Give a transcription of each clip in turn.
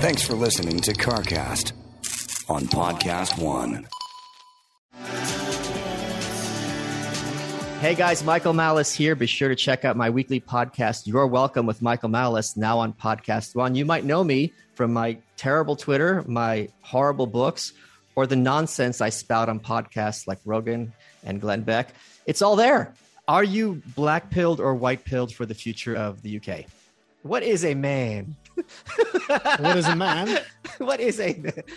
Thanks for listening to CarCast on Podcast One. Hey guys, Michael Malice here. Be sure to check out my weekly podcast, You're Welcome with Michael Malice, now on Podcast One. You might know me from my terrible Twitter, my horrible books, or the nonsense I spout on podcasts like Rogan and Glenn Beck. It's all there. Are you black pilled or white pilled for the future of the UK? What is a man? What is a man? what is a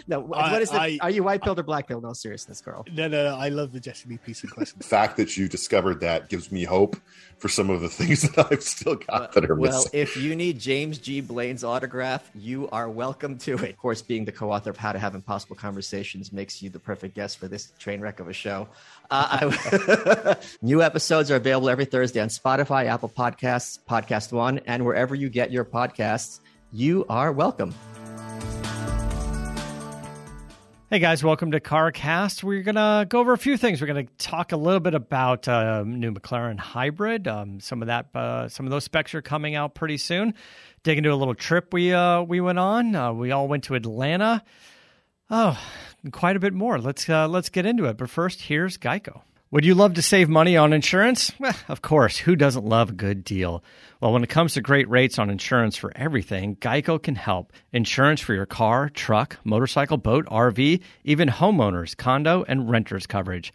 no? I- what is the, I- are you white pilled or black pilled? No seriousness, Carl. No, no, no. I love the Jesse Lee Peterson question. The fact that you discovered that gives me hope for some of the things that I've still got that are Well, missing. Well, if you need James G. Blaine's autograph, you are welcome to it. Of course, being the co-author of How to Have Impossible Conversations makes you the perfect guest for this train wreck of a show. Uh, I, new episodes are available every Thursday on Spotify, Apple Podcasts, Podcast One, and wherever you get your podcasts. You are welcome. Hey guys, welcome to CarCast. We're gonna go over a few things. We're gonna talk a little bit about uh, new McLaren hybrid. Um, some of that, uh, some of those specs are coming out pretty soon. Dig into a little trip we uh, we went on. Uh, we all went to Atlanta. Oh, quite a bit more. Let's uh, let's get into it. But first, here's Geico. Would you love to save money on insurance? Well, of course. Who doesn't love a good deal? Well, when it comes to great rates on insurance for everything, Geico can help. Insurance for your car, truck, motorcycle, boat, RV, even homeowners, condo, and renters coverage.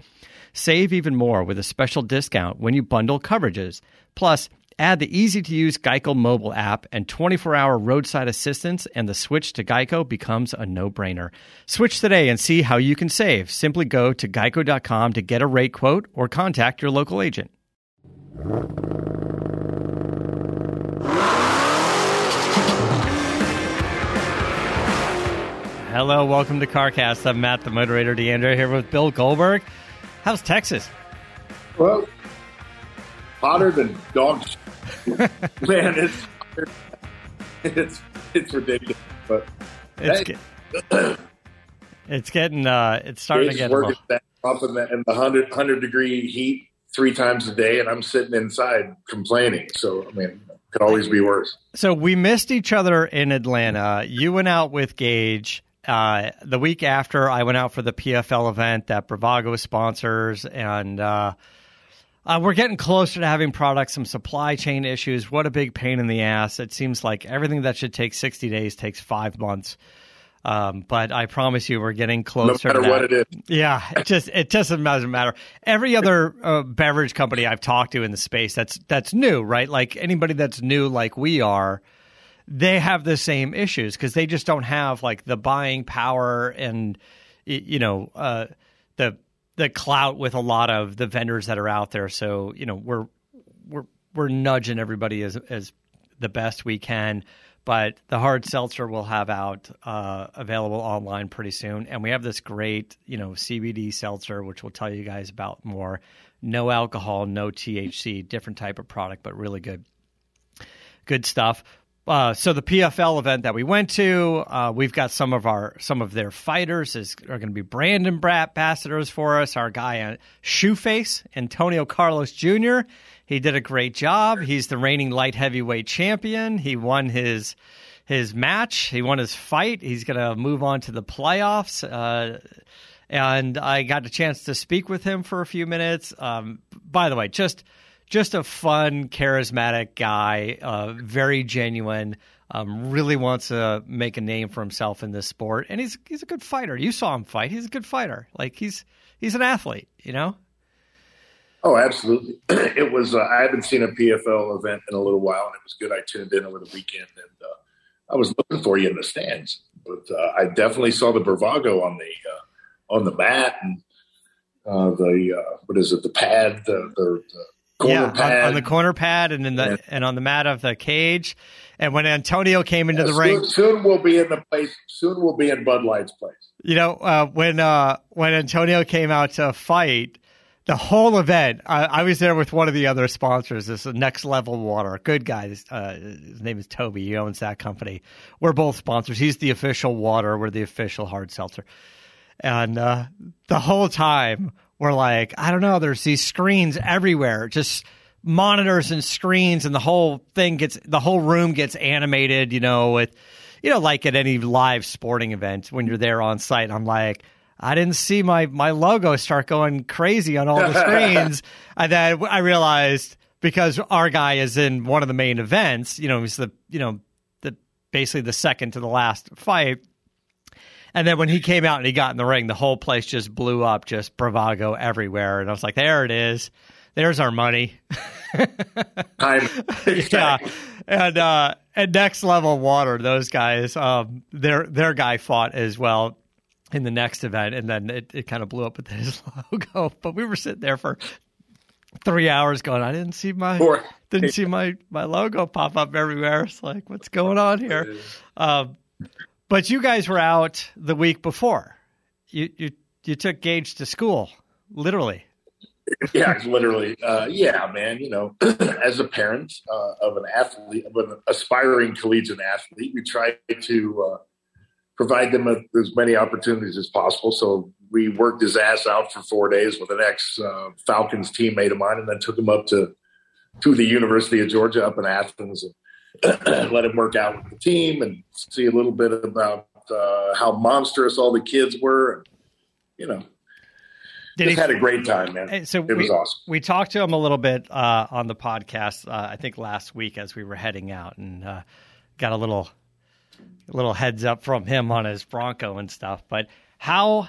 Save even more with a special discount when you bundle coverages. Plus, add the easy to use Geico mobile app and 24 hour roadside assistance, and the switch to Geico becomes a no brainer. Switch today and see how you can save. Simply go to geico.com to get a rate quote or contact your local agent. Hello, welcome to CarCast. I'm Matt, the moderator, DeAndrea, here with Bill Goldberg. How's Texas? Well, hotter than dog. Man, it's it's it's ridiculous. But It's Hey. get- it's getting uh, it's starting to get working that up in the, in the 100, 100 degree heat three times a day, and I'm sitting inside complaining. So I mean, could always be worse. So we missed each other in Atlanta. You went out with Gage. Uh, the week after, I went out for the PFL event that Bravago sponsors, and uh, uh, we're getting closer to having products. Some supply chain issues. What a big pain in the ass! It seems like everything that should take sixty days takes five months. Um, but I promise you, we're getting closer. No matter to what it is. Yeah, it just it doesn't doesn't matter. Every other uh, beverage company I've talked to in the space that's that's new, right? Like anybody that's new, like we are, they have the same issues because they just don't have like the buying power and you know uh, the clout with a lot of the vendors that are out there. So you know we're we're we're nudging everybody as as the best we can. But the hard seltzer will have out uh, available online pretty soon, and we have this great, you know, CBD seltzer, which we'll tell you guys about more. No alcohol, no THC, different type of product, but really good good stuff. Uh, so the PFL event that we went to, uh, we've got some of our some of their fighters is are going to be brand ambassadors for us. Our guy uh, Shoeface Antonio Carlos Jr. He did a great job. He's the reigning light heavyweight champion. He won his his match. He won his fight. He's going to move on to the playoffs. Uh, and I got a chance to speak with him for a few minutes. Um, by the way, just just a fun, charismatic guy, uh, very genuine. Um, really wants to make a name for himself in this sport, and he's he's a good fighter. You saw him fight; he's a good fighter. Like he's he's an athlete, you know. Oh, absolutely. it was. Uh, I haven't seen a PFL event in a little while, and it was good. I tuned in over the weekend, and uh, I was looking for you in the stands. But uh, I definitely saw the bravado on the uh, on the mat and uh, the uh, what is it? The pad, the, the, the yeah, on- pad on, the corner pad and in the Yeah. and on the mat of the cage. And when Antonio came into the soon, ring, Soon we'll be in the place. Soon we'll be in Bud Light's place. You know, uh, when uh, when Antonio came out to fight, the whole event, I, I was there with one of the other sponsors. This is Next Level Water, good guy. Uh, his name is Toby. He owns that company. We're both sponsors. He's the official water. We're the official hard seltzer. And uh, the whole time, we're like, I don't know. There's these screens everywhere, just monitors and screens and the whole thing gets the whole room gets animated, you know, with you know, like at any live sporting event when you're there on site. I'm like, I didn't see my my logo start going crazy on all the screens. and then I realized because our guy is in one of the main events, you know, he's the you know, the basically the second to the last fight. And then when he came out and he got in the ring, the whole place just blew up, just bravado everywhere. And I was like, there it is. There's our money. Yeah. And uh and next level water, those guys, um their their guy fought as well in the next event and then it, it kind of blew up with his logo. But we were sitting there for three hours going, I didn't see my Or- didn't see my my logo pop up everywhere. It's like, what's going on here? Um, but you guys were out the week before. You you you took Gage to school, literally. yeah, literally. Uh, yeah, man. You know, as a parent uh, of an athlete, of an aspiring collegiate athlete, we try to uh, provide them as many opportunities as possible. So we worked his ass out for four days with an ex uh, Falcons teammate of mine, and then took him up to to the University of Georgia up in Athens and let him work out with the team and see a little bit about uh, how monstrous all the kids were. And, you know, Did just he? had a great time, man. So it was awesome. we talked to him a little bit uh, on the podcast. Uh, I think last week as we were heading out, and uh, got a little little heads up from him on his Bronco and stuff. But how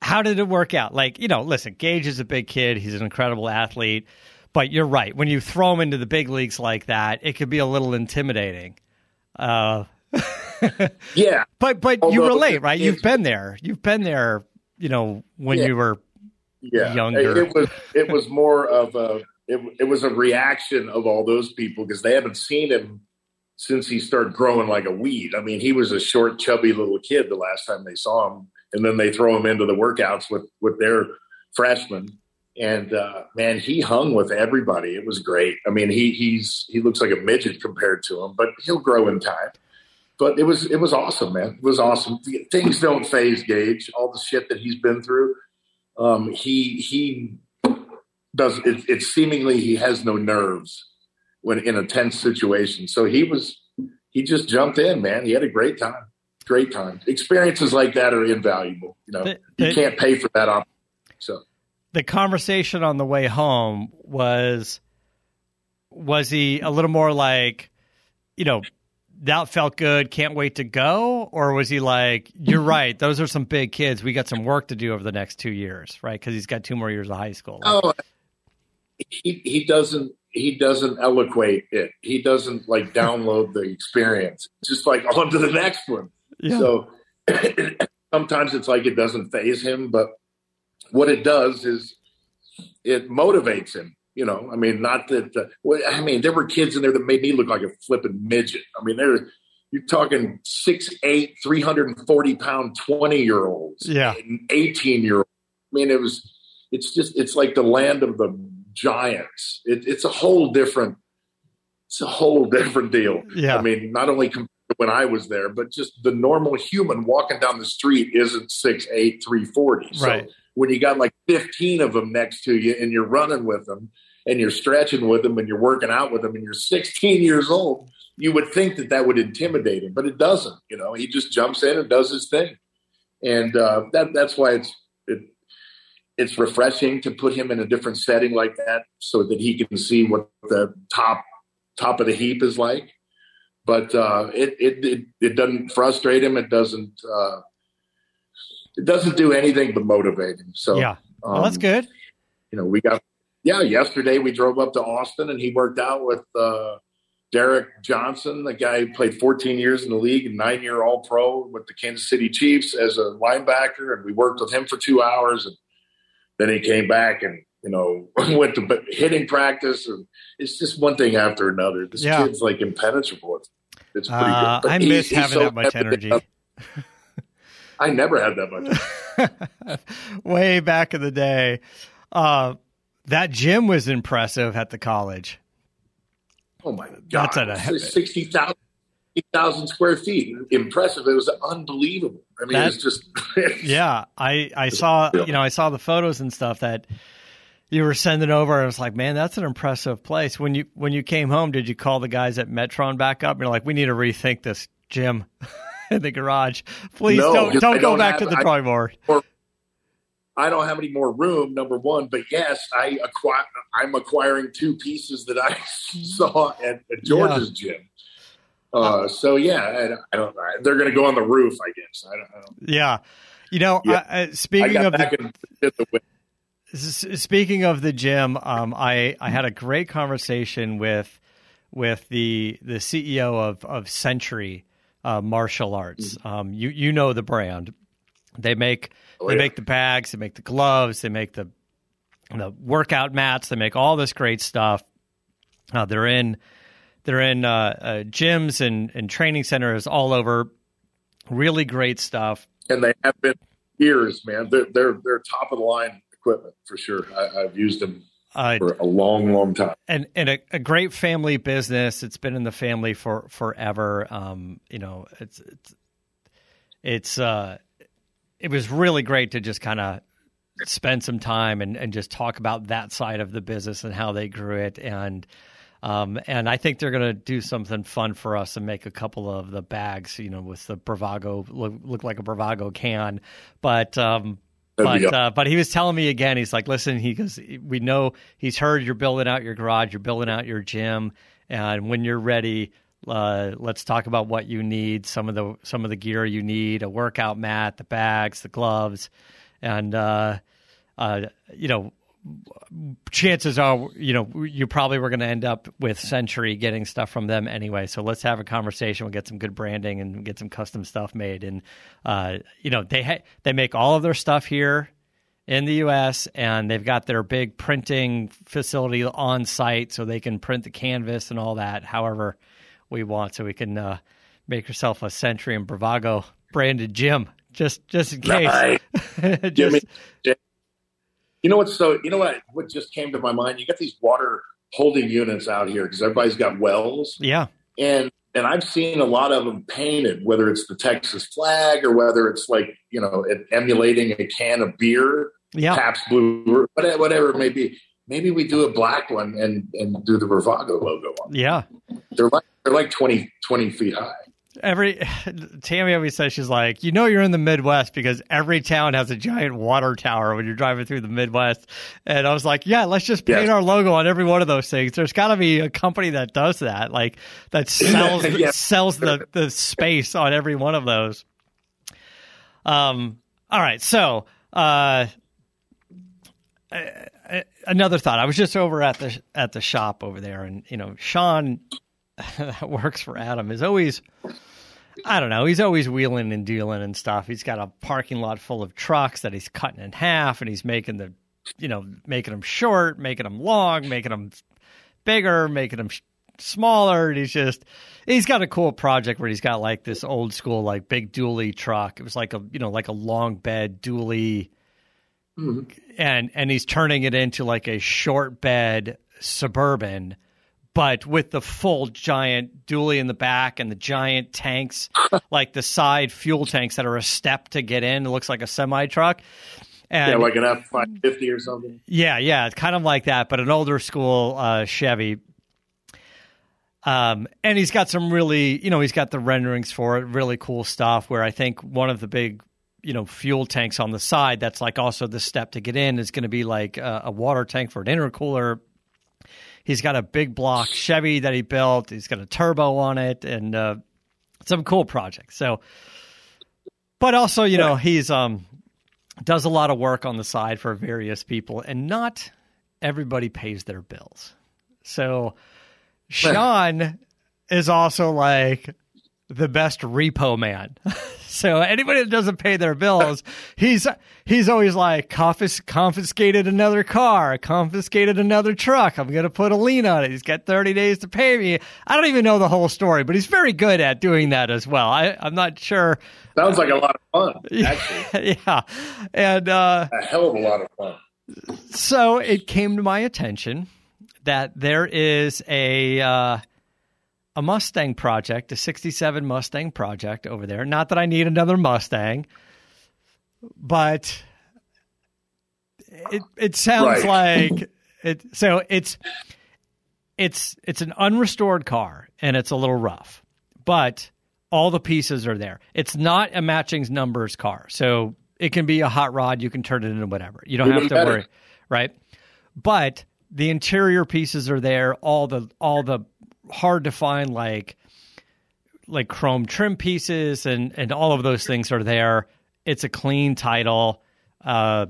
how did it work out? Like you know, listen, Gage is a big kid. He's an incredible athlete. But you're right. When you throw him into the big leagues like that, it could be a little intimidating. Uh, Yeah, but but you relate, right? You've been there. You've been there. You know when Yeah. you were yeah. younger. It, it was it was more of a it, it was a reaction of all those people because they haven't seen him since he started growing like a weed. I mean, he was a short, chubby little kid the last time they saw him, and then they throw him into the workouts with with their freshmen. And uh, man, he hung with everybody. It was great. I mean, he he's he looks like a midget compared to him, but he'll grow in time. But it was it was awesome, man. It was awesome. Things don't phase Gage. All the shit that he's been through, um, he he does. It, it's seemingly he has no nerves when in a tense situation. So he was he just jumped in, man. He had a great time. Great time. Experiences like that are invaluable. You know, you can't pay for that. Op- so the conversation on the way home was was he a little more like you know that felt good can't wait to go or was he like you're right those are some big kids we got some work to do over the next two years right because he's got two more years of high school Oh, he he doesn't he doesn't eloquate it. He doesn't like download the experience. Just like on to the next one. yeah. So sometimes it's like it doesn't phase him, but what it does is it motivates him. You know, I mean, not that. Uh, I mean, there were kids in there that made me look like a flipping midget. I mean, they're you're talking six, eight, three hundred and forty pound twenty year olds, Yeah. eighteen year olds. I mean, it was. It's just. It's like the land of the giants. It, it's a whole different. It's a whole different deal. Yeah. I mean, not only when I was there, but just the normal human walking down the street isn't six eight three forty. So Right. When you got like fifteen of them next to you and you're running with them and you're stretching with them and you're working out with them and you're 16 years old, you would think that that would intimidate him, but it doesn't. You know, he just jumps in and does his thing, and uh, that that's why it's it, it's refreshing to put him in a different setting like that, so that he can see what the top top of the heap is like. But uh, it, it it it doesn't frustrate him. It doesn't. Uh, it doesn't do anything but motivate him. So yeah well that's um, good you know, we got yeah. Yesterday we drove up to Austin and he worked out with uh, Derek Johnson, the guy who played 14 years in the league and nine year All Pro with the Kansas City Chiefs as a linebacker, and we worked with him for two hours, and then he came back and you know went to hitting practice, and it's just one thing after another. This Yeah. kid's like impenetrable. It's, it's pretty uh, good. But i miss having so that much energy I never had that much. way back in the day uh, that gym was impressive at the college Oh my god! at a- 60,000 60,000 square feet. Impressive. It was unbelievable. I mean, it's just Yeah, I I saw you know I saw the photos and stuff that you were sending over. And I was like, man, that's an impressive place. When you when you came home, did you call the guys at Metron back up? And you're like, we need to rethink this gym in the garage. Please No, don't don't I go don't back to the drawing board. I don't have any more room, number one. But yes, I acquire. I'm acquiring two pieces that I saw at, at George's gym. Uh, so yeah, I, don't- I don't. I, they're going to go on the roof, I guess. I don't. I don't Yeah. You know, Yeah. uh, uh, speaking of the the. Speaking of the gym, um, I I had a great conversation with with the the CEO of of Century uh, Martial Arts. Um, you you know the brand. They make Oh, they yeah. make the bags, they make the gloves, they make the the workout mats, they make all this great stuff. Uh, they're in they're in uh, uh, gyms and, and training centers all over. Really great stuff. and they have been years, man. They're they're they're top of the line equipment for sure. I, I've used them Uh, for a long, long time. and and a, a great family business. It's been in the family for forever. Um, you know, it's it's it's uh, it was really great to just kind of spend some time and and just talk about that side of the business and how they grew it and. Um, and I think they're going to do something fun for us and make a couple of the bags, you know, with the Bravago look, look like a Bravago can. But um, That'd but uh, but he was telling me again. He's like, listen, he goes, we know he's heard you're building out your garage, you're building out your gym, and when you're ready, uh, let's talk about what you need, some of the some of the gear you need, a workout mat, the bags, the gloves, and uh, uh, you know. Chances are, you know, you probably were going to end up with Century getting stuff from them anyway. So let's have a conversation. We'll get some good branding and get some custom stuff made. And uh, you know, they ha- they make all of their stuff here in the U.S. and they've got their big printing facility on site, so they can print the canvas and all that, however we want, so we can uh, make yourself a Century and Bravago branded gym, just just in case. Nice. Just- Jimmy, you know what's so? You know what? What just came to my mind? You got these water holding units out here because everybody's got wells, yeah, and and I've seen a lot of them painted, whether it's the Texas flag or whether it's like you know it- emulating a can of beer, yeah. Pabst Blue, or whatever, whatever it may be. Maybe we do a black one and and do the Bravago logo on. Yeah. They're like they're like 20, 20 feet high. Every Tammy always says she's like, you know, you're in the Midwest because every town has a giant water tower when you're driving through the Midwest. And I was like, yeah, let's just paint Yes. our logo on every one of those things. There's got to be a company that does that, like that sells sells the the space on every one of those. Um. All right. So, uh, uh, another thought. I was just over at the at the shop over there, and you know, Sean that works for Adam is always. I don't know. He's always wheeling and dealing and stuff. He's got a parking lot full of trucks that he's cutting in half, and he's making the, you know, making them short, making them long, making them bigger, making them sh- smaller. And he's just, he's got a cool project where he's got like this old school, like big dually truck. It was like a, you know, like a long bed dually, mm-hmm. and and he's turning it into like a short bed suburban but with the full giant dually in the back and the giant tanks, like the side fuel tanks that are a step to get in. It looks like a semi truck. And Yeah, like an F five fifty or something. yeah, yeah, it's kind of like that, but an older school uh, Chevy. Um, and he's got some really, you know, he's got the renderings for it, really cool stuff. Where I think one of the big, you know, fuel tanks on the side, that's like also the step to get in, is going to be like a, a water tank for an intercooler. He's got a big block Chevy that he built. He's got a turbo on it, and uh, some cool projects. So, but also, you know, he's um does a lot of work on the side for various people, and not everybody pays their bills. So Sean is also like the best repo man. so anybody that doesn't pay their bills, he's he's always like confis- confiscated another car, confiscated another truck. I'm gonna put a lien on it. He's got 30 days to pay me. I don't even know the whole story, but he's very good at doing that as well. I, I'm not sure. Sounds like a lot of fun, actually. yeah, and. uh a hell of a lot of fun. so it came to my attention that there is a uh, a Mustang project, a '67 Mustang project over there. Not that I need another Mustang, but it it sounds Right. like it. So it's it's it's an unrestored car and it's a little rough, but all the pieces are there. It's not a matching numbers car, so it can be a hot rod. You can turn it into whatever. You don't Even have to better. worry, right? But the interior pieces are there. All the all the hard to find like like chrome trim pieces and and all of those things are there. It's a clean title. Uh,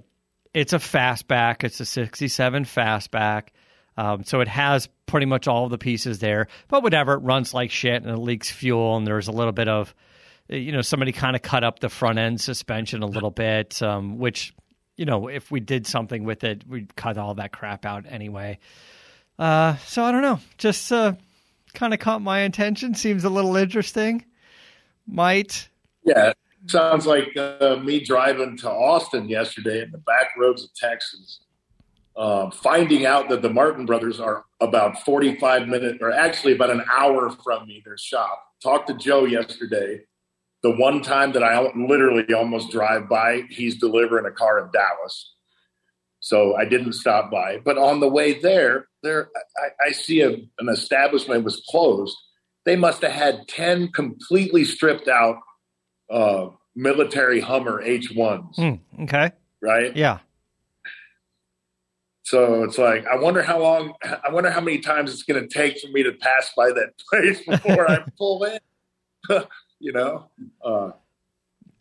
it's a fastback. It's a 67 fastback. Um, so it has pretty much all the pieces there. But whatever, it runs like shit and it leaks fuel. And there's a little bit of, you know, somebody kind of cut up the front end suspension a little bit, um, which, you know, if we did something with it, we'd cut all that crap out anyway. Uh, so I don't know. Just uh, kind of caught my attention. Seems a little interesting. Might. Yeah, sounds like uh, me driving to Austin yesterday in the back roads of Texas, uh, finding out that the Martin brothers are about 45 minutes, or actually about an hour from me, their shop. Talked to Joe yesterday. The one time that I literally almost drive by, he's delivering a car in Dallas. So I didn't stop by. But on the way there, there I, I see a, an establishment was closed. They must have had 10 completely stripped out uh, military Hummer H1s, Hmm, okay. right? Yeah. So it's like, I wonder how long, I wonder how many times it's going to take for me to pass by that place before I pull in. you know, uh,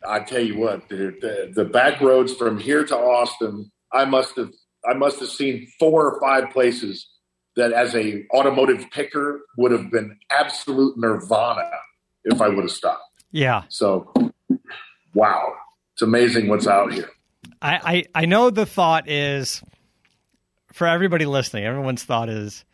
I tell you what, dude, the, the back roads from here to Austin, I must have, I must have seen four or five places that as a automotive picker would have been absolute nirvana if I would have stopped. Yeah. So, wow, it's amazing what's out here. I, I, I know the thought is for everybody listening, everyone's thought is,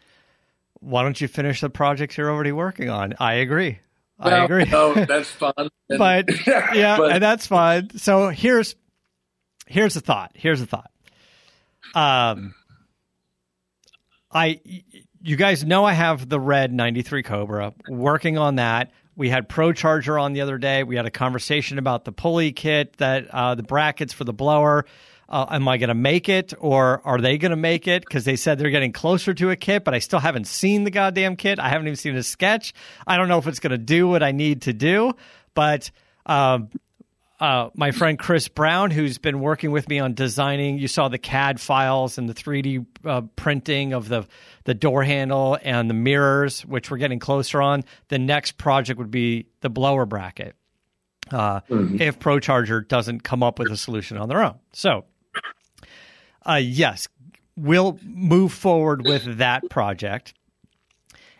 why don't you finish the projects you're already working on? I agree. I Well, agree. No, that's fun. And- but yeah, but- and that's fine. So here's here's a thought. Here's a thought. Um, I you guys know I have the red 93 Cobra working on that. We had ProCharger on the other day. We had a conversation about the pulley kit that uh, the brackets for the blower. Uh, am I going to make it or are they going to make it? Because they said they're getting closer to a kit, but I still haven't seen the goddamn kit. I haven't even seen a sketch. I don't know if it's going to do what I need to do, but um, uh, my friend Chris Brown, who's been working with me on designing. You saw the CAD files and the 3D uh, printing of the the door handle and the mirrors, which we're getting closer on. The next project would be the blower bracket. Uh, If ProCharger doesn't come up with a solution on their own, so uh, yes, we'll move forward with that project.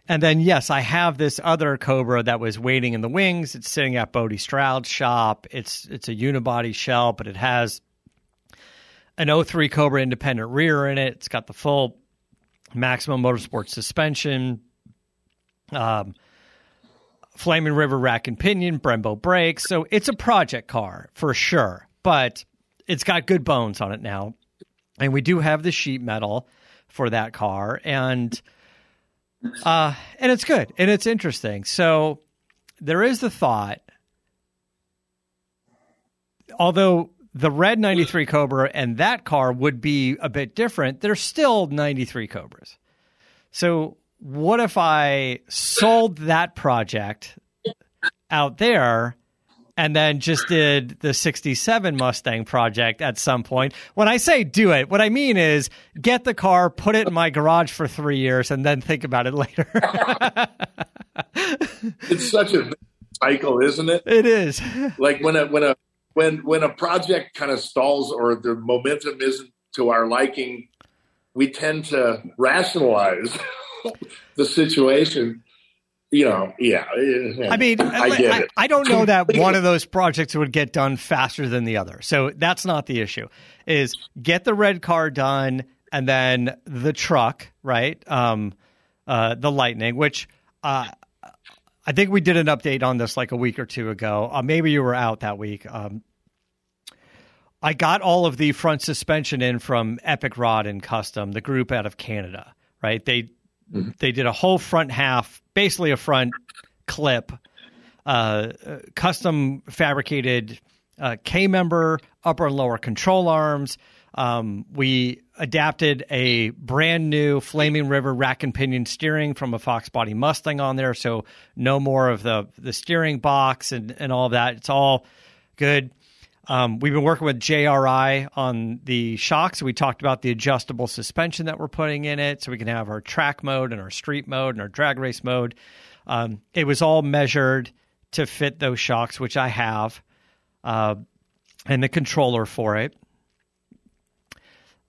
And then, yes, I have this other Cobra that was waiting in the wings. It's sitting at Bodie Stroud's shop. It's it's a unibody shell, but it has an 03 Cobra independent rear in it. It's got the full maximum motorsport suspension, um, Flaming River rack and pinion, Brembo brakes. So it's a project car for sure, but it's got good bones on it now. And we do have the sheet metal for that car. And uh, and it's good and it's interesting. So there is the thought, although the red 93 Cobra and that car would be a bit different, they're still 93 Cobras. So what if I sold that project out there and then just did the 67 Mustang project at some point. When I say do it, what I mean is get the car, put it in my garage for three years, and then think about it later. it's such a cycle, isn't it? it is. Like when a when a when when a project kind of stalls or the momentum isn't to our liking, we tend to rationalize the situation. You know, yeah. I mean, I I. I don't know that one of those projects would get done faster than the other. So that's not the issue. Is get the red car done and then the truck, right? Um, uh, the Lightning, which uh, I think we did an update on this like a week or two ago. Uh, maybe you were out that week. Um, I got all of the front suspension in from Epic Rod and Custom, the group out of Canada, right? They they did a whole front half, basically a front clip, uh, uh, custom fabricated uh, K member, upper and lower control arms, Um, we adapted a brand new Flaming River rack and pinion steering from a Fox Body Mustang on there, so no more of the the steering box and and all that. It's all good. Um, we've been working with JRI on the shocks. We talked about the adjustable suspension that we're putting in it, so we can have our track mode and our street mode and our drag race mode. Um, it was all measured to fit those shocks, which I have, uh, and the controller for it.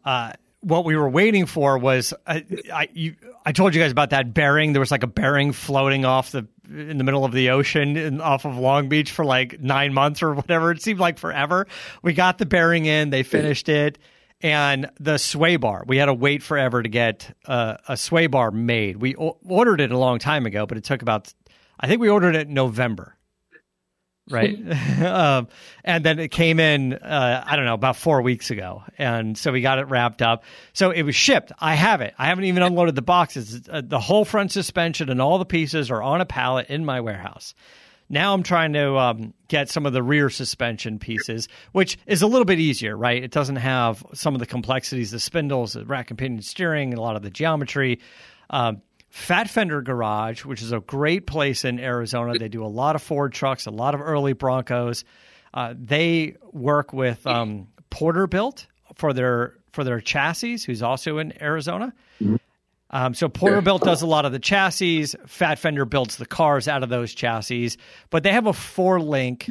Uh, what we were waiting for was I, I, you, I told you guys about that bearing. There was like a bearing floating off the in the middle of the ocean in, off of Long Beach for like nine months or whatever. It seemed like forever. We got the bearing in. They finished it. And the sway bar, we had to wait forever to get uh, a sway bar made. We o- ordered it a long time ago, but it took about, I think we ordered it in November right? um, and then it came in, uh, I don't know, about four weeks ago, and so we got it wrapped up. So it was shipped. I have it. I haven't even unloaded the boxes. Uh, the whole front suspension and all the pieces are on a pallet in my warehouse. Now I'm trying to um, get some of the rear suspension pieces, which is a little bit easier, right? It doesn't have some of the complexities, the spindles, the rack and pinion steering, and a lot of the geometry. Um, Fat Fender Garage, which is a great place in Arizona. They do a lot of Ford trucks, a lot of early Broncos. Uh, they work with um, Porterbuilt for their for their chassis, who's also in Arizona. Um, so Porterbuilt does a lot of the chassis. Fat Fender builds the cars out of those chassis, but they have a four link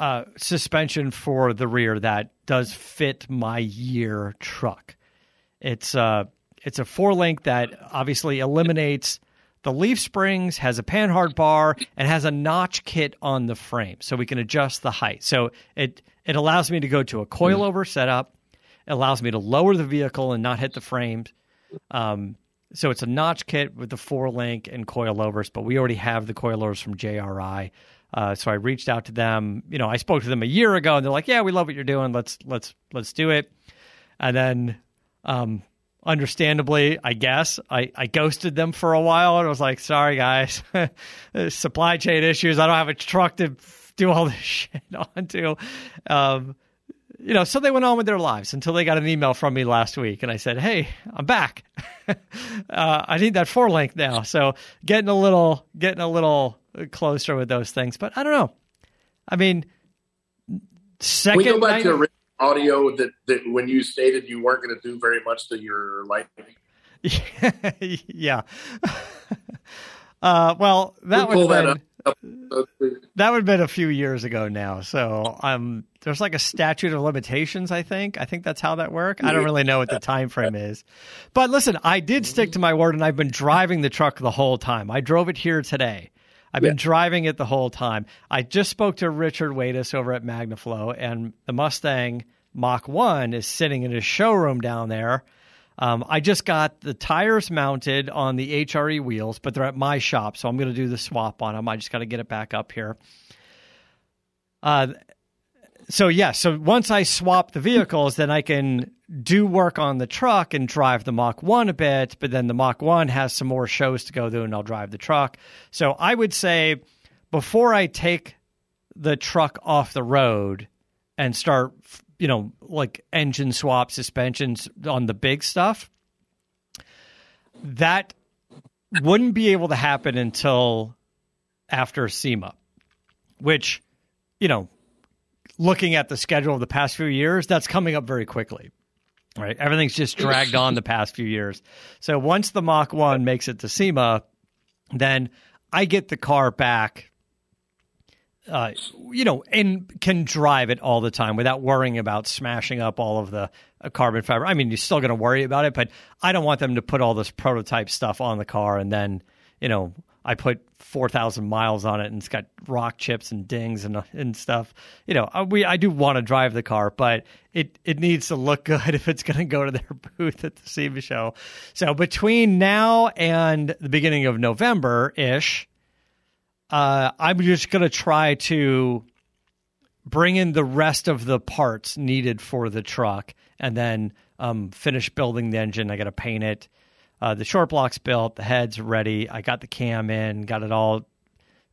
uh, suspension for the rear that does fit my year truck. It's uh, it's a four link that obviously eliminates the leaf springs, has a panhard bar, and has a notch kit on the frame, so we can adjust the height. So it it allows me to go to a coilover setup. It allows me to lower the vehicle and not hit the frames. Um, so it's a notch kit with the four link and coilovers, but we already have the coilovers from JRI. Uh, so I reached out to them. You know, I spoke to them a year ago, and they're like, "Yeah, we love what you're doing. Let's let's let's do it." And then um, understandably, I guess, I, I ghosted them for a while and I was like, sorry, guys, supply chain issues. I don't have a truck to do all this shit onto. Um, you know, so they went on with their lives until they got an email from me last week, and I said, "Hey, I'm back. uh, I need that four link now." So getting a little, getting a little closer with those things, but I don't know. I mean, second, we go back night- to audio that, that when you stated you weren't going to do very much to your Lightning. yeah. uh, well, that We'll would that have been, up. That would have been a few years ago now. So um, there's like a statute of limitations. I think. I think that's how that works. I don't really know what the time frame is. But listen, I did stick to my word, and I've been driving the truck the whole time. I drove it here today. I've been driving it the whole time. I just spoke to Richard Wadis over at Magnaflow, and the Mustang Mach 1 is sitting in his showroom down there. Um, I just got the tires mounted on the HRE wheels, but they're at my shop, so I'm going to do the swap on them. I just got to get it back up here. Uh, so yeah, so once I swap the vehicles, then I can do work on the truck and drive the Mach 1 a bit, but then the Mach 1 has some more shows to go through and I'll drive the truck. So I would say before I take the truck off the road and start, you know, like engine swap suspensions on the big stuff, that wouldn't be able to happen until after SEMA, which, you know, looking at the schedule of the past few years, that's coming up very quickly. Right, everything's just dragged on the past few years. So once the Mach One makes it to SEMA, then I get the car back. Uh, you know, and can drive it all the time without worrying about smashing up all of the uh, carbon fiber. I mean, you're still going to worry about it, but I don't want them to put all this prototype stuff on the car and then, you know, I put four thousand miles on it and it's got rock chips and dings and and stuff. You know, I, we I do want to drive the car, but it it needs to look good if it's going to go to their booth at the SEMA show. So between now and the beginning of November ish, uh, I'm just going to try to bring in the rest of the parts needed for the truck and then um, finish building the engine. I got to paint it. Uh, the short block's built, the head's ready. I got the cam in, got it all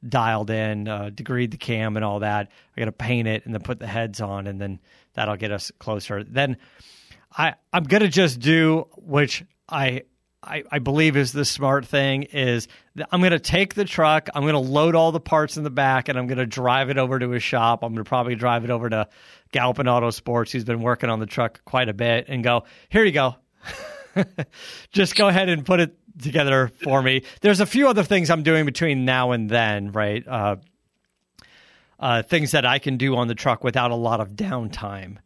dialed in, uh, degreed the cam and all that. I got to paint it and then put the heads on, and then that'll get us closer. Then I I'm gonna just do which I. I, I believe is the smart thing is I'm going to take the truck, I'm going to load all the parts in the back, and I'm going to drive it over to his shop. I'm going to probably drive it over to Galpin Auto Sports, who's been working on the truck quite a bit, and go, here you go. Just go ahead and put it together for me. There's a few other things I'm doing between now and then, right? Uh, uh, things that I can do on the truck without a lot of downtime.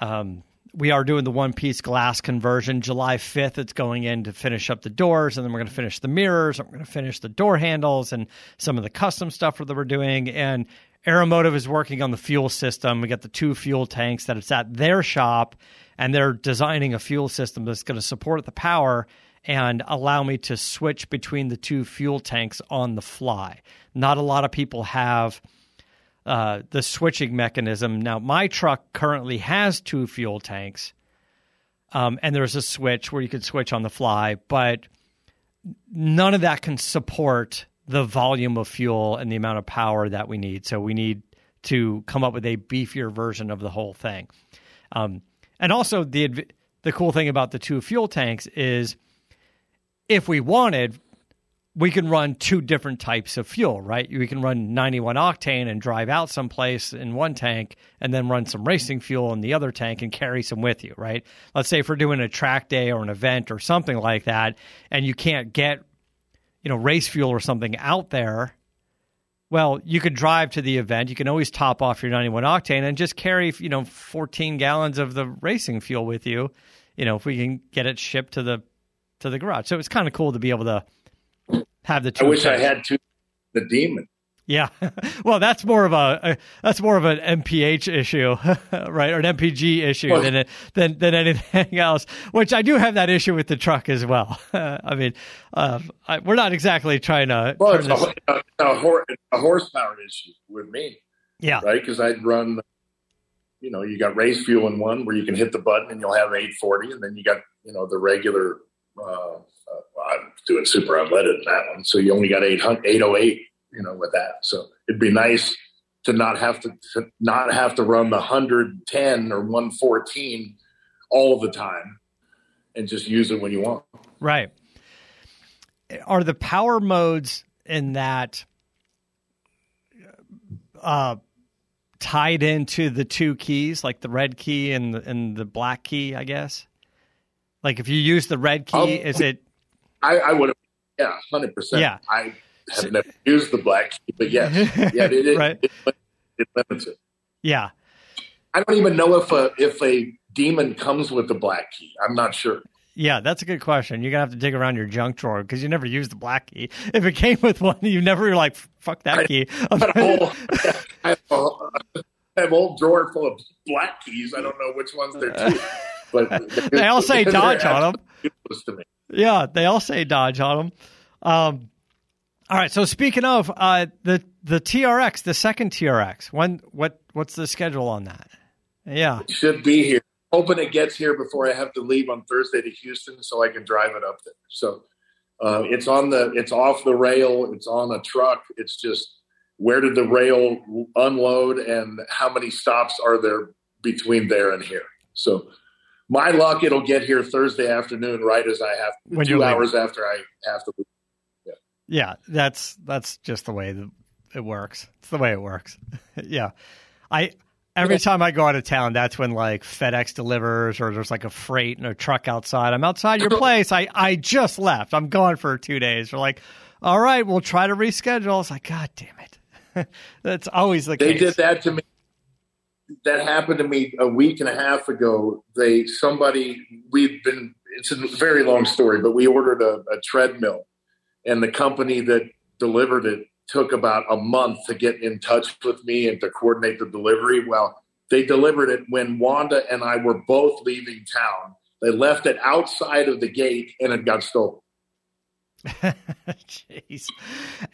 Um, we are doing the one piece glass conversion. July 5th, it's going in to finish up the doors, and then we're going to finish the mirrors, and we're going to finish the door handles and some of the custom stuff that we're doing. And Aeromotive is working on the fuel system. We got the two fuel tanks that it's at their shop, and they're designing a fuel system that's going to support the power and allow me to switch between the two fuel tanks on the fly. Not a lot of people have uh, the switching mechanism. Now, my truck currently has two fuel tanks, um, and there's a switch where you can switch on the fly, but none of that can support the volume of fuel and the amount of power that we need. So we need to come up with a beefier version of the whole thing. Um, and also the the cool thing about the two fuel tanks is if we wanted we can run two different types of fuel, right? We can run 91 octane and drive out someplace in one tank and then run some racing fuel in the other tank and carry some with you, right? Let's say if we're doing a track day or an event or something like that and you can't get you know race fuel or something out there, well, you could drive to the event. You can always top off your 91 octane and just carry, you know, 14 gallons of the racing fuel with you, you know, if we can get it shipped to the to the garage. So it's kind of cool to be able to have the two. I wish I had two. The demon. Yeah, well, that's more of a, a, that's more of an MPH issue, right, or an MPG issue well, than than than anything else. Which I do have that issue with the truck as well. I mean, uh, I, we're not exactly trying to. Well, it's a, a, a, a, horsepower issue with me. Yeah, right. Because I'd run, you know, you got race fuel in one where you can hit the button and you'll have 840, and then you got you know the regular. Uh, uh, I'm doing super unleaded in that one, so you only got 800, 808 you know, with that. So it'd be nice to not have to, to not have to run the 110 or 114 all the time and just use it when you want. Right. Are the power modes in that uh, tied into the two keys, like the red key and the, and the black key? I guess. Like if you use the red key, um, is it? I, I would have, yeah, hundred percent. Yeah, I have never used the black key, but yes, yeah, it, it, right. it, it, limits it. Yeah, I don't even know if a if a demon comes with the black key. I'm not sure. Yeah, that's a good question. You're gonna have to dig around your junk drawer because you never used the black key. If it came with one, you never were like, "Fuck that I, key." whole, I, have a, I have a whole drawer full of black keys. I don't know which ones they're to, but they all say Dodge on them. Yeah, they all say Dodge on them. Um, all right. So speaking of uh, the the TRX, the second TRX, when what what's the schedule on that? Yeah, it should be here. Hoping it gets here before I have to leave on Thursday to Houston, so I can drive it up there. So uh, it's on the it's off the rail. It's on a truck. It's just where did the rail unload and how many stops are there between there and here? So my luck, it'll get here Thursday afternoon, right as I have when two hours after I have to leave. Yeah, that's that's just the way that it works. It's the way it works. yeah, I every time I go out of town, that's when like FedEx delivers or there's like a freight and a truck outside. I'm outside your place. I I just left. I'm gone for two days. They're like, all right, we'll try to reschedule. It's like, God damn it. that's always the they case. They did that to me. That happened to me a week and a half ago. They somebody we've been. It's a very long story, but we ordered a, a treadmill and the company that delivered it took about a month to get in touch with me and to coordinate the delivery. Well, they delivered it when Wanda and I were both leaving town. They left it outside of the gate and it got stolen. Jeez.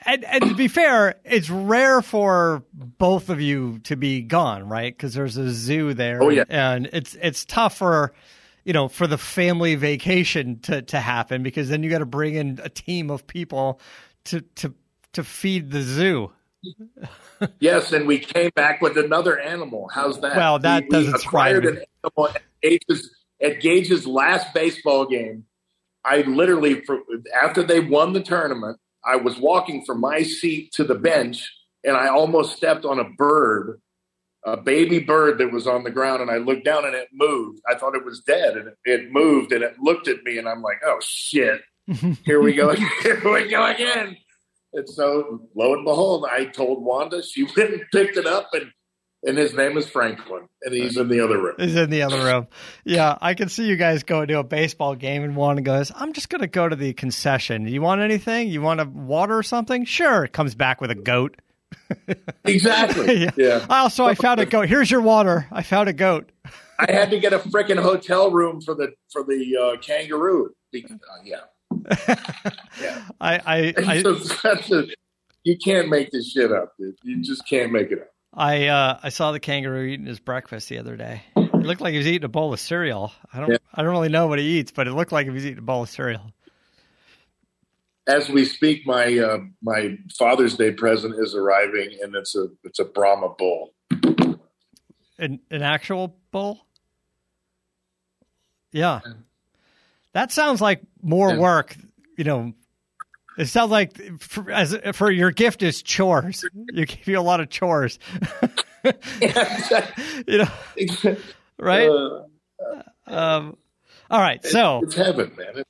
And, and to be fair, it's rare for both of you to be gone, right? Because there's a zoo there. Oh, yeah. And it's it's tough for you know, for the family vacation to, to happen because then you got to bring in a team of people to, to to feed the zoo. Yes, and we came back with another animal. How's that? Well, that we, doesn't we acquired an animal at Gage's, at Gage's last baseball game. I literally, for, after they won the tournament, I was walking from my seat to the bench, and I almost stepped on a bird, a baby bird that was on the ground, and I looked down and it moved. I thought it was dead, and it, moved, and it looked at me, and I'm like, "Oh shit! Here we go! Here we go again!" And so, lo and behold, I told Wanda. She went and picked it up, and and his name is Franklin, and he's in the other room. He's in the other room. Yeah, I can see you guys going to a baseball game and one goes, I'm just going to go to the concession. You want anything? You want a water or something? Sure. It comes back with a goat. Exactly. yeah. yeah. Also, I found a goat. Here's your water. I found a goat. I had to get a freaking hotel room for the for the uh, kangaroo. Because, uh, yeah, yeah. I, I, I, So that's a- you can't make this shit up, dude. You just can't make it up. I, uh, I saw the kangaroo eating his breakfast the other day. It looked like he was eating a bowl of cereal. I don't, Yeah. I don't really know what he eats, but it looked like he was eating a bowl of cereal. As we speak, my uh, my Father's Day present is arriving, and it's a it's a Brahma bull. An, an actual bull? Yeah. That sounds like more Yeah. work, you know. It sounds like for, as for your gift is chores. You give you a lot of chores, you know, right? Uh, Um, all right, so it's heaven, man. It-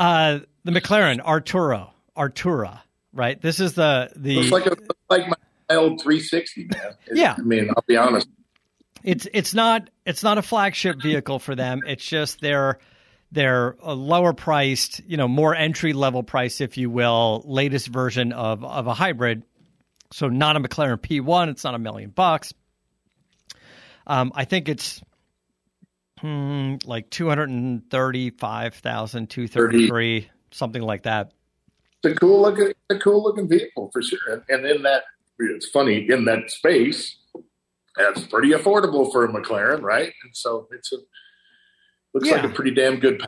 uh, the McLaren Arturo, Artura, right? This is the the It's like a like my old 360, man. Yeah. I mean, I'll be honest. it's it's not it's not a flagship vehicle for them. It's just their their lower priced, you know, more entry level price, if you will, latest version of of a hybrid. So not a McLaren P1. It's not a million bucks. Um, I think it's hmm, like two hundred and thirty five thousand two thirty three, something like that. It's a cool looking, a cool looking vehicle for sure. And, and in that, it's funny in that space, that's pretty affordable for a McLaren, right? And so it's a looks like a pretty damn good.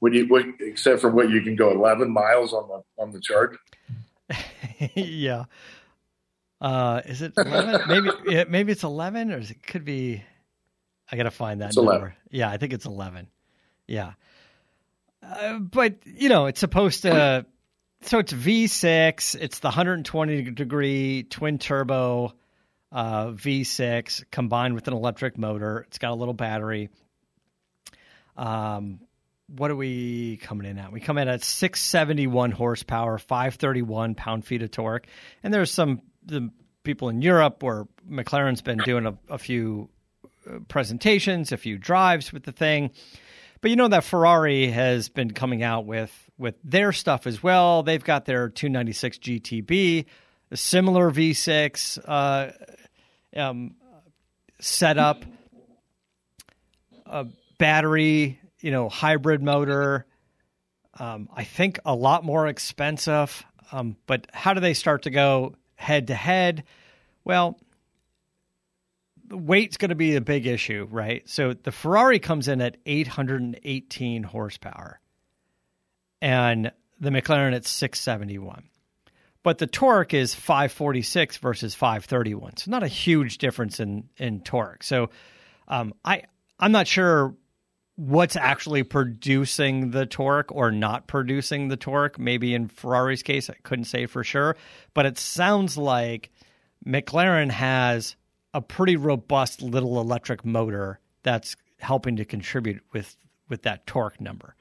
When you, what, except for what you can go 11 miles on the on the charge. yeah. Uh, is it eleven? maybe maybe it's eleven, or is it could be. I gotta find that It's number. 11. Yeah, I think it's eleven. Yeah, uh, but you know, it's supposed to. So it's V6. It's the 120 degree twin turbo uh, V6 combined with an electric motor. It's got a little battery. Um, what are we coming in at? We come in at 671 horsepower, 531 pound feet of torque. And there's some the people in Europe where McLaren's been doing a, a few presentations, a few drives with the thing. But you know that Ferrari has been coming out with with their stuff as well. They've got their 296 GTB, a similar V6 uh, um, setup, a battery, you know, hybrid motor. Um, I think a lot more expensive. Um, but how do they start to go head to head? Well, weight's going to be a big issue, right? So the Ferrari comes in at 818 horsepower and the McLaren at 671. But the torque is 546 versus 531. So not a huge difference in in torque. So um, I I'm not sure what's actually producing the torque or not producing the torque. Maybe in Ferrari's case, I couldn't say for sure, but it sounds like McLaren has a pretty robust little electric motor that's helping to contribute with with that torque number.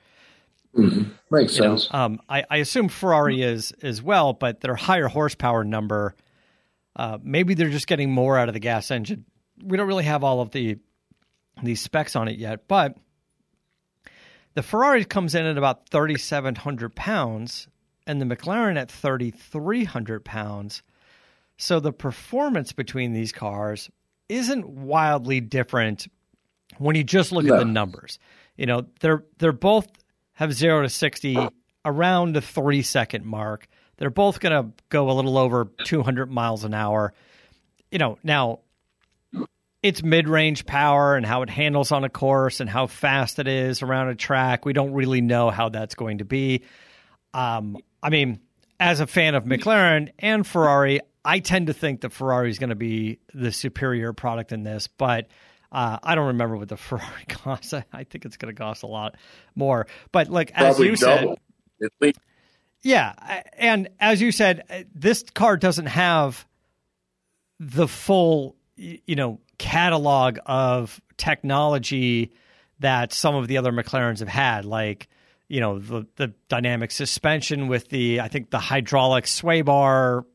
Makes You know, sense. um, I, I assume Ferrari is as well, but their higher horsepower number, uh, maybe they're just getting more out of the gas engine. We don't really have all of the these specs on it yet, but the Ferrari comes in at about 3,700 pounds and the McLaren at 3,300 pounds. So the performance between these cars isn't wildly different when you just look at the numbers. You know, they're they're both have 0 to 60 around the 3 second mark. They're both going to go a little over 200 miles an hour. You know, now its mid-range power and how it handles on a course and how fast it is around a track. We don't really know how that's going to be. Um, I mean, as a fan of McLaren and Ferrari, I tend to think that Ferrari is going to be the superior product in this, but uh, I don't remember what the Ferrari costs. I think it's going to cost a lot more. But like Probably as you double. said, yeah, and as you said, uh, this car doesn't have the full, you know, catalog of technology that some of the other McLarens have had, like you know the the dynamic suspension with the I think the hydraulic sway bar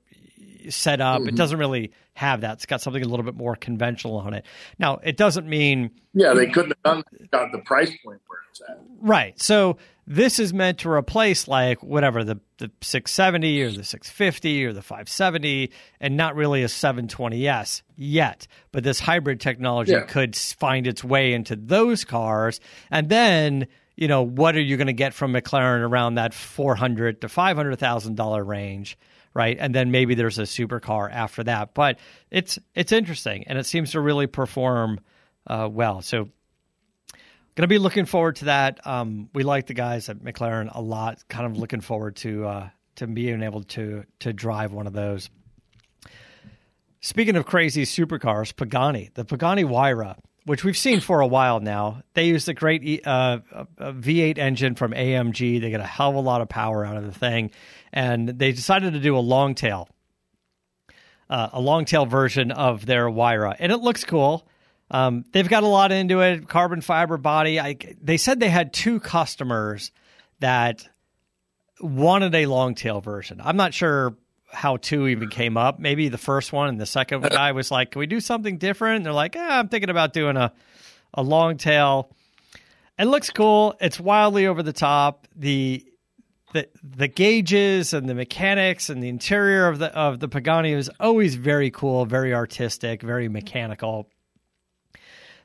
setup. It mm-hmm. doesn't really have that. It's got something a little bit more conventional on it. Now, it doesn't mean yeah, they couldn't have done got the price point where it's at. Right. So this is meant to replace like whatever the the 670 or the 650 or the 570 and not really a 720S yet. But this hybrid technology Yeah. could find its way into those cars and then you know what are you going to get from McLaren around that 400 to 500,000 dollar range, right? And then maybe there's a supercar after that. But it's it's interesting and it seems to really perform uh, well. So Going to be looking forward to that. Um, we like the guys at McLaren a lot. Kind of looking forward to uh, to being able to to drive one of those. Speaking of crazy supercars, Pagani, the Pagani Huayra, which we've seen for a while now, they use the great uh, uh, V8 engine from AMG. They get a hell of a lot of power out of the thing, and they decided to do a long tail, uh, a long tail version of their Huayra, and it looks cool. Um, they've got a lot into it, carbon fiber body. I, they said they had two customers that wanted a long tail version. I'm not sure how two even came up. Maybe the first one and the second guy was like, "Can we do something different?" And they're like, eh, "I'm thinking about doing a a long tail." It looks cool. It's wildly over the top. The the the gauges and the mechanics and the interior of the of the Pagani is always very cool, very artistic, very mechanical.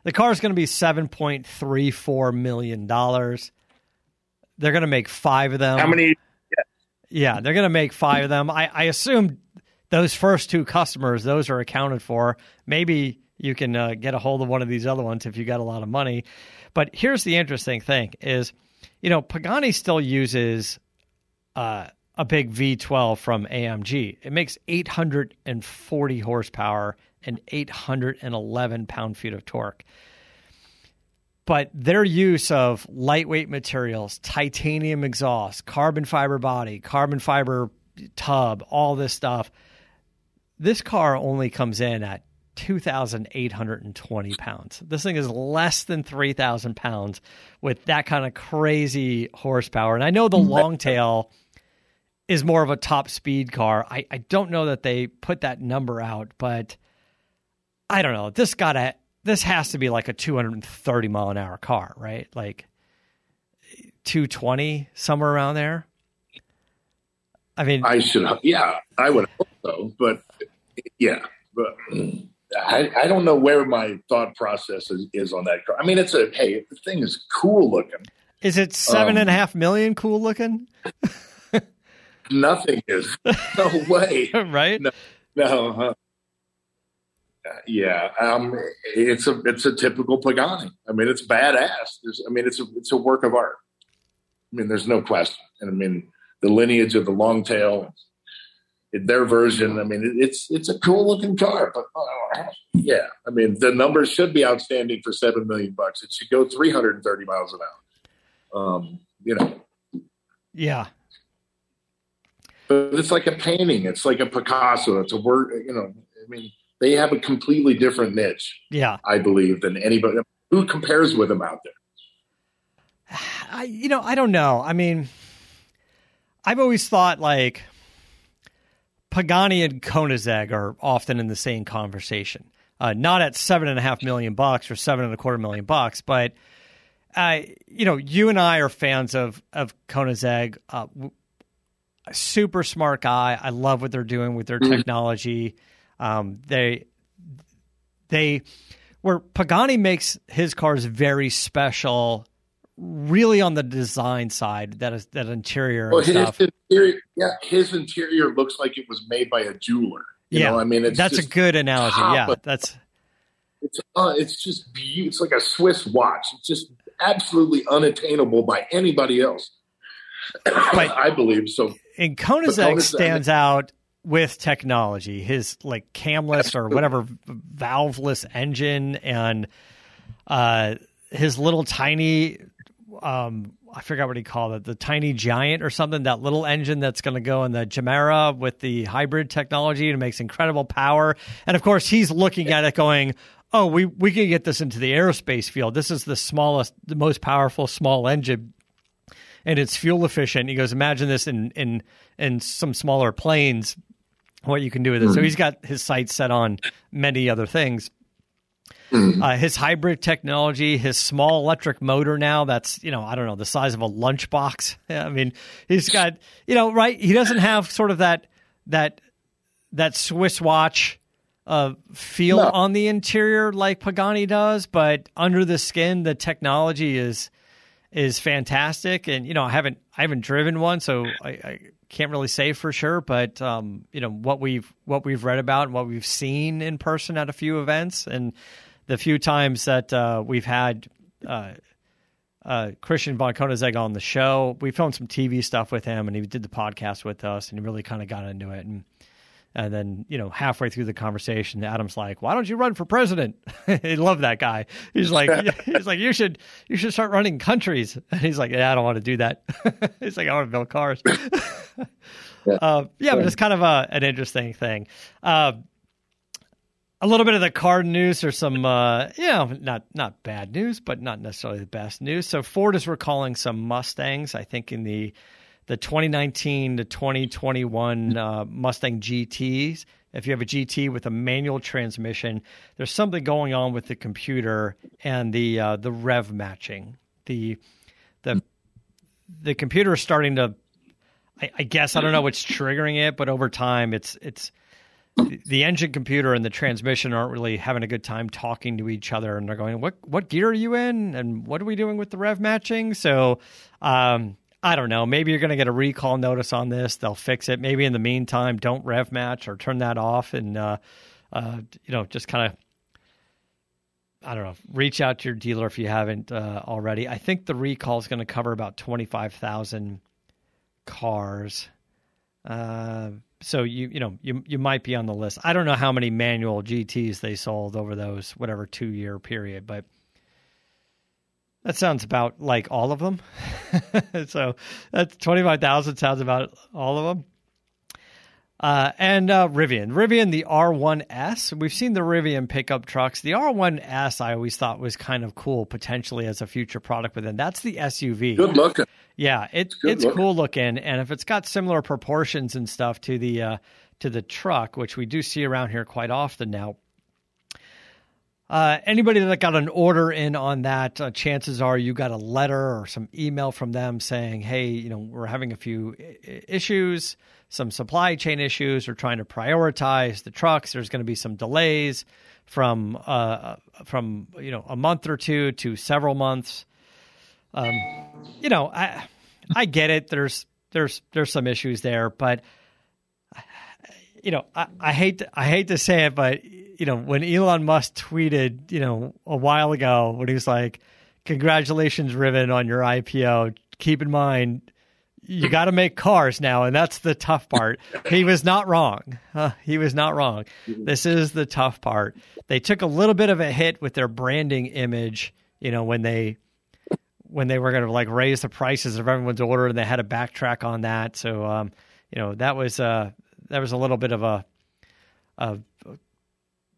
The car is going to be seven point three four million dollars. They're going to make five of them. How many? Yeah, they're going to make five of them. I, I assume those first two customers, those are accounted for. Maybe you can uh, get a hold of one of these other ones if you got a lot of money. But here's the interesting thing: is you know Pagani still uses uh, a big V12 from AMG. It makes 840 horsepower and 811 pound feet of torque but their use of lightweight materials, titanium exhaust, carbon fiber body, carbon fiber tub, all this stuff, this car only comes in at 2,820 pounds. This thing is less than 3,000 pounds with that kind of crazy horsepower. And I know the long tail is more of a top speed car. I, I don't know that they put that number out, but I don't know. This got to this has to be like a 230 mile an hour car, right? Like 220 somewhere around there. I mean, I should. Yeah, I would hope so. But yeah, but I, I don't know where my thought process is, is on that car. I mean, it's a hey, the thing is cool looking. is it seven um, and a half million cool looking? Nothing is. No way. right? No. No. Huh? Yeah, um, it's a it's a typical Pagani. I mean, it's badass. There's, I mean, it's a it's a work of art. I mean, there's no question. And I mean, the lineage of the long tail, their version. I mean, it's it's a cool looking car. But uh, yeah, I mean, the numbers should be outstanding for seven million bucks. It should go 330 miles an hour. Um, you know, Yeah. but it's like a painting. It's like a Picasso. It's a word. You know, I mean, they have a completely different niche, Yeah. I believe, than anybody who compares with them out there. I, you know, I don't know. I mean, I've always thought like Pagani and Koenigsegg are often in the same conversation. Uh, not at seven and a half million bucks or seven and a quarter million bucks, but uh, you know, you and I are fans of of Koenigsegg. Uh, super smart guy. I love what they're doing with their technology. Um, they they where Pagani makes his cars very special, really on the design side. That is that interior Well, his interior, yeah, his interior looks like it was made by a jeweler. You yeah, know, I mean, it's that's just, a good analogy. Yeah, that's It's uh, it's just beautiful. It's like a Swiss watch. It's just absolutely unattainable by anybody else. But I believe so. And Koenigsegg stands out with technology. His like camless or whatever valveless engine and uh, his little tiny um, I forgot what he called it, the tiny giant or something, that little engine that's going to go in the Gemera with the hybrid technology and makes incredible power. And of course, he's looking at it going, oh, we, we can get this into the aerospace field. This is the smallest, the most powerful small engine. And it's fuel efficient. He goes, imagine this in, in, in some smaller planes, what you can do with it. Mm-hmm. So he's got his sights set on many other things. Mm-hmm. Uh, his hybrid technology, his small electric motor now that's, you know, I don't know, the size of a lunchbox. Yeah, I mean, he's got, you know, right. He doesn't have sort of that, that, that Swiss watch uh, feel no. on the interior like Pagani does, but under the skin, the technology is, is fantastic. And, you know, I haven't, I haven't driven one, so I, I can't really say for sure, but um, you know what we've what we've read about and what we've seen in person at a few events, and the few times that uh, we've had uh, uh, Christian von Koenigsegg on the show, we filmed some TV stuff with him, and he did the podcast with us, and he really kind of got into it. And and then you know halfway through the conversation, Adam's like, "Why don't you run for president?" he loved that guy. He's like, he's like, "You should you should start running countries." And he's like, "Yeah, I don't want to do that." he's like, "I want to build cars." yeah. Uh, yeah, but it's kind of a, an interesting thing. Uh, a little bit of the card news or some uh, you know not not bad news but not necessarily the best news so ford is recalling some mustangs i think in the the 2019 to 2021 uh, mustang gts if you have a gt with a manual transmission there's something going on with the computer and the uh, the rev matching. The the the computer is starting to I, I guess i don't know what's triggering it but over time it's it's the engine computer and the transmission aren't really having a good time talking to each other and they're going what what gear are you in? And what are we doing with the rev matching? So um, i don't know maybe you're going to get a recall notice on this they'll fix it maybe in the meantime don't rev match or turn that off and uh, uh, you know just kind of I don't know. Reach out to your dealer if you haven't uh, already. I think the recall is going to cover about twenty five thousand cars. Uh, so you you know you you might be on the list. I don't know how many manual GTS they sold over those whatever two year period, but that sounds about like all of them. so that's twenty five thousand sounds about all of them. Uh, and uh, Rivian, Rivian, the R1S. We've seen the Rivian pickup trucks. The R1S, I always thought was kind of cool potentially as a future product, but then that's the SUV. Good looking. Yeah, it, it's, it's looking. cool looking, and if it's got similar proportions and stuff to the uh, to the truck, which we do see around here quite often now. Uh, anybody that got an order in on that, uh, chances are you got a letter or some email from them saying, "Hey, you know, we're having a few I- issues." some supply chain issues. We're trying to prioritize the trucks. There's going to be some delays from uh, from you know a month or two to several months. Um, you know, I I get it. There's there's there's some issues there, but you know, I, I hate to, I hate to say it, but you know, when Elon Musk tweeted, you know, a while ago when he was like, "Congratulations, Rivian, on your IPO. Keep in mind." you got to make cars now, and that's the tough part. he was not wrong. Uh, he was not wrong. This is the tough part. They took a little bit of a hit with their branding image, you know, when they when they were going to like raise the prices of everyone's order, and they had to backtrack on that. So, um, you know, that was uh, that was a little bit of a, a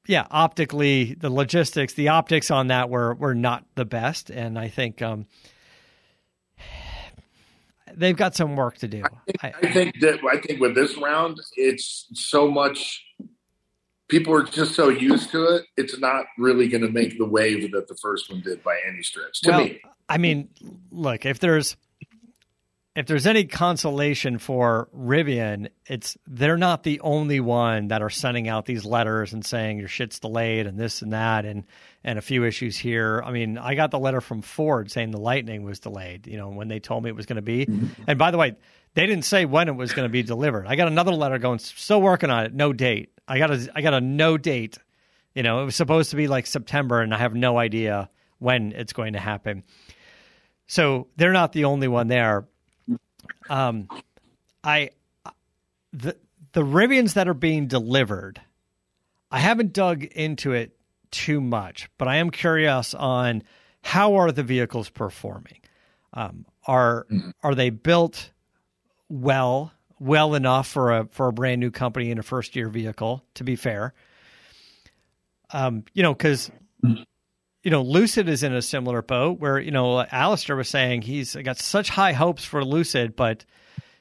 yeah, optically the logistics, the optics on that were were not the best, and I think. Um, they've got some work to do. I think, I, I think that I think with this round, it's so much. People are just so used to it; it's not really going to make the wave that the first one did by any stretch. To well, me, I mean, look if there's if there's any consolation for Rivian, it's they're not the only one that are sending out these letters and saying your shit's delayed and this and that and and a few issues here. I mean, I got the letter from Ford saying the Lightning was delayed, you know, when they told me it was going to be. And by the way, they didn't say when it was going to be delivered. I got another letter going, still working on it, no date. I got a I got a no date. You know, it was supposed to be like September, and I have no idea when it's going to happen. So they're not the only one there. Um, I the the Rivians that are being delivered, I haven't dug into it too much, but I am curious on how are the vehicles performing. Um, are mm-hmm. are they built well, well enough for a for a brand new company in a first year vehicle? To be fair, um, you know, because you know, Lucid is in a similar boat where, you know, Alistair was saying he's got such high hopes for Lucid, but,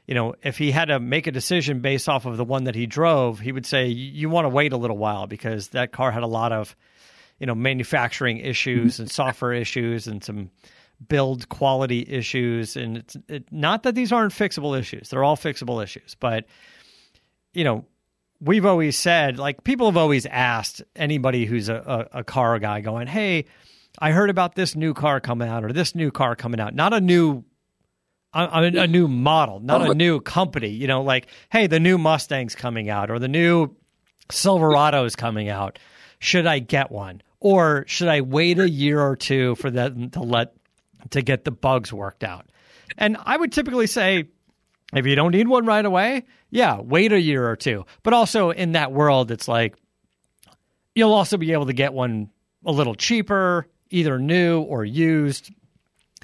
you know, if he had to make a decision based off of the one that he drove, he would say, you want to wait a little while because that car had a lot of, you know, manufacturing issues and software issues and some build quality issues. And it's it, not that these aren't fixable issues, they're all fixable issues, but, you know, we've always said, like people have always asked anybody who's a, a, a, car guy going, Hey, I heard about this new car coming out or this new car coming out, not a new, a, a new model, not a new company, you know, like, Hey, the new Mustang's coming out or the new Silverado's coming out. Should I get one? Or should I wait a year or two for them to let, to get the bugs worked out? And I would typically say, if you don't need one right away, yeah, wait a year or two. But also in that world, it's like you'll also be able to get one a little cheaper, either new or used.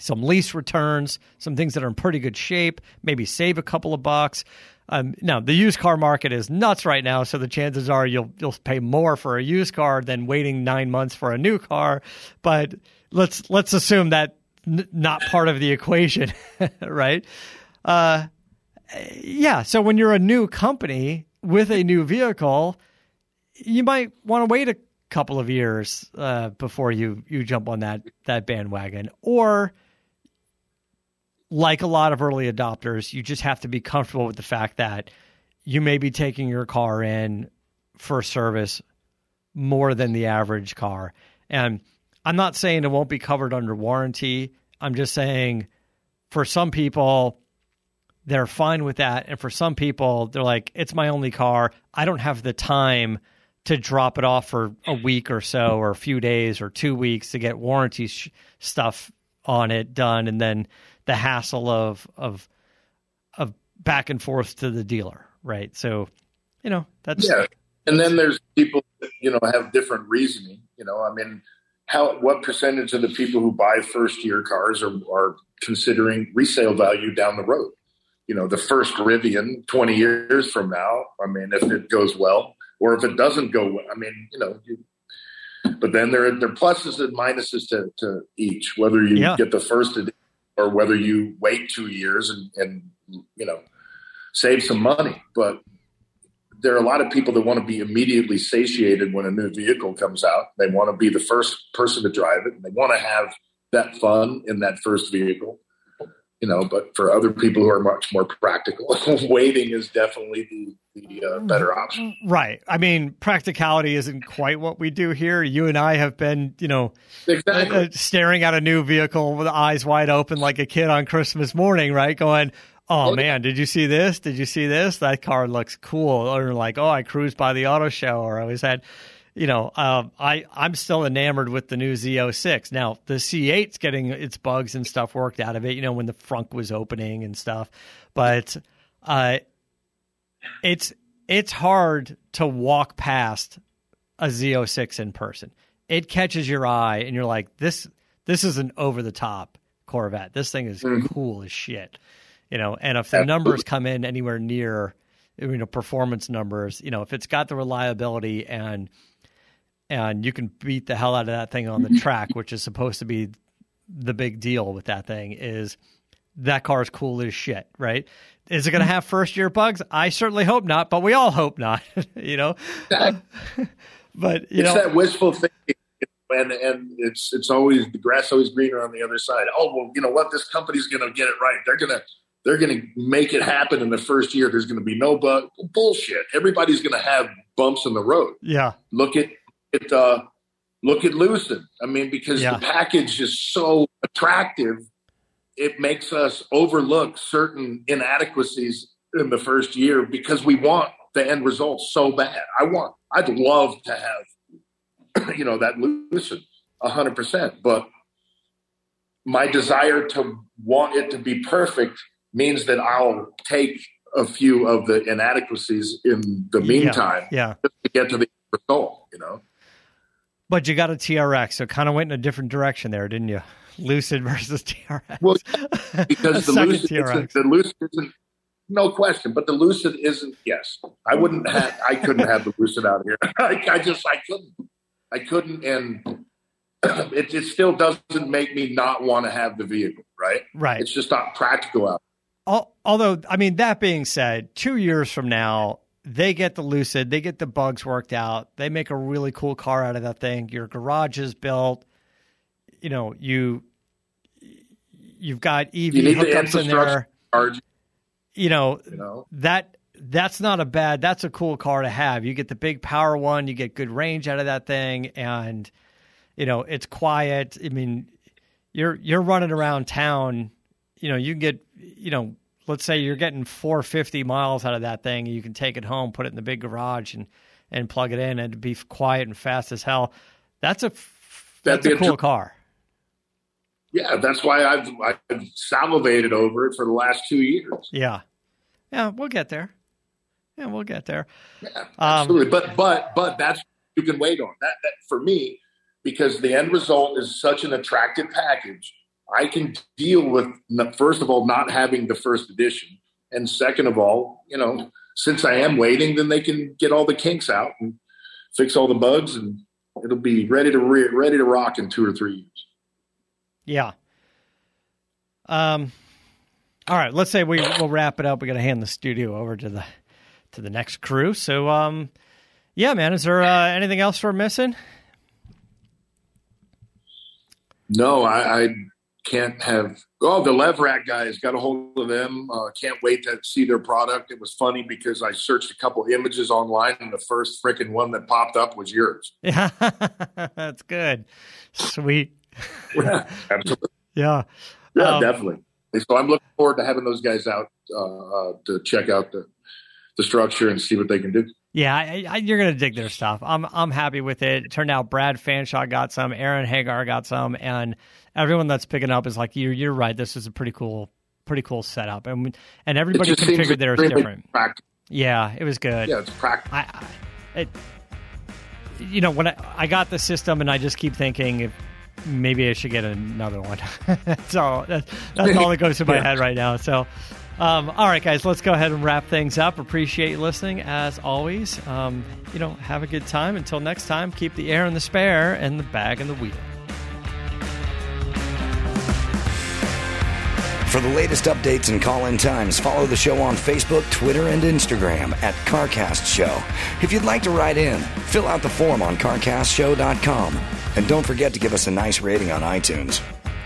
Some lease returns, some things that are in pretty good shape, maybe save a couple of bucks. Um, now the used car market is nuts right now, so the chances are you'll you'll pay more for a used car than waiting nine months for a new car. But let's let's assume that n- not part of the equation, right? Uh, yeah. So when you're a new company with a new vehicle, you might want to wait a couple of years uh, before you you jump on that that bandwagon, or like a lot of early adopters, you just have to be comfortable with the fact that you may be taking your car in for service more than the average car. And I'm not saying it won't be covered under warranty. I'm just saying for some people, they're fine with that. And for some people, they're like, it's my only car. I don't have the time to drop it off for a week or so, or a few days, or two weeks to get warranty sh- stuff on it done, and then the hassle of of of back and forth to the dealer, right? So, you know, that's yeah. And then there's people you know have different reasoning. You know, I mean, how what percentage of the people who buy first year cars are are considering resale value down the road? You know the first Rivian 20 years from now. I mean, if it goes well, or if it doesn't go well, I mean, you know. You, but then there are, there are pluses and minuses to, to each, whether you yeah. get the first or whether you wait two years and, and you know save some money. But there are a lot of people that want to be immediately satiated when a new vehicle comes out. They want to be the first person to drive it. And they want to have that fun in that first vehicle you know, but for other people who are much more practical, waiting is definitely the, the uh, better option. Right. I mean, practicality isn't quite what we do here. You and I have been, you know, exactly. uh, staring at a new vehicle with eyes wide open like a kid on Christmas morning, right? Going, oh man, did you see this? Did you see this? That car looks cool. Or like, oh, I cruised by the auto show, or I was had you know, uh, I I'm still enamored with the new Z06. Now the C8's getting its bugs and stuff worked out of it. You know, when the frunk was opening and stuff, but uh, it's it's hard to walk past a Z06 in person. It catches your eye, and you're like, this this is an over the top Corvette. This thing is mm-hmm. cool as shit. You know, and if the Absolutely. numbers come in anywhere near you know performance numbers, you know, if it's got the reliability and and you can beat the hell out of that thing on the track, which is supposed to be the big deal with that thing is that car is cool as shit, right? Is it going to have first year bugs? I certainly hope not, but we all hope not, you know. That, but you it's know, that wishful thinking, and and it's it's always the grass always greener on the other side. Oh well, you know what? This company's going to get it right. They're going to they're going to make it happen in the first year. There's going to be no bug. Bullshit. Everybody's going to have bumps in the road. Yeah. Look at at uh, look at Lucid. I mean, because yeah. the package is so attractive, it makes us overlook certain inadequacies in the first year because we want the end result so bad. I want, I'd love to have, you know, that Lucid hundred percent, but my desire to want it to be perfect means that I'll take a few of the inadequacies in the meantime Yeah. just to get to the result, you know? But you got a TRX, so kind of went in a different direction there, didn't you? Lucid versus TRX. Well, because the lucid, TRX. isn't, the lucid isn't, no question, but the lucid isn't, yes. I wouldn't have, I couldn't have the lucid out here. I, I just, I couldn't. I couldn't, and it, it still doesn't make me not want to have the vehicle, right? Right. It's just not practical out Although, I mean, that being said, two years from now, they get the Lucid, they get the bugs worked out, they make a really cool car out of that thing. Your garage is built. You know, you you've got EV You need the hookups in there. You know, you know? that that's not a bad that's a cool car to have you get the big power one you get good range out of that thing and you know it's quiet i mean you're you're running around town you know you can get you know let's say you're getting 450 miles out of that thing you can take it home put it in the big garage and and plug it in and it'd be quiet and fast as hell that's a that's a cool car Yeah, that's why I've, I've salivated over it for the last two years. yeah yeah we'll get there yeah we'll get there Yeah, Um, absolutely. But but but that's you can wait on that. That for me, because the end result is such an attractive package. I can deal with first of all not having the first edition, and second of all, you know, since I am waiting, then they can get all the kinks out and fix all the bugs, and it'll be ready to re- ready to rock in two or three years. Yeah. Um. All right. Let's say we will wrap it up. We got to hand the studio over to the to the next crew. So, um, yeah, man. Is there uh, anything else we're missing? No, I, I can't have. Oh, the levrack guys got a hold of them. Uh, can't wait to see their product. It was funny because I searched a couple images online, and the first freaking one that popped up was yours. Yeah, that's good. Sweet. Yeah, absolutely. Yeah. Yeah, Um, definitely. So I'm looking forward to having those guys out uh, uh, to check out the the structure and see what they can do. Yeah, I, I, you're gonna dig their stuff. I'm I'm happy with it. it. Turned out Brad Fanshaw got some, Aaron Hagar got some, and everyone that's picking up is like, you're you're right. This is a pretty cool, pretty cool setup, and and everybody configured theirs different. practical. Yeah, it was good. Yeah, it's practical. I, I it, you know, when I, I got the system, and I just keep thinking if maybe I should get another one. so. That's, that's all that goes through my Yeah. head right now. So, um, all right, guys, let's go ahead and wrap things up. Appreciate you listening as always. Um, you know, have a good time. Until next time, keep the air in the spare and the bag in the wheel. For the latest updates and call in times, follow the show on Facebook, Twitter, and Instagram at CarCast Show. If you'd like to write in, fill out the form on CarCastShow.com. And don't forget to give us a nice rating on iTunes.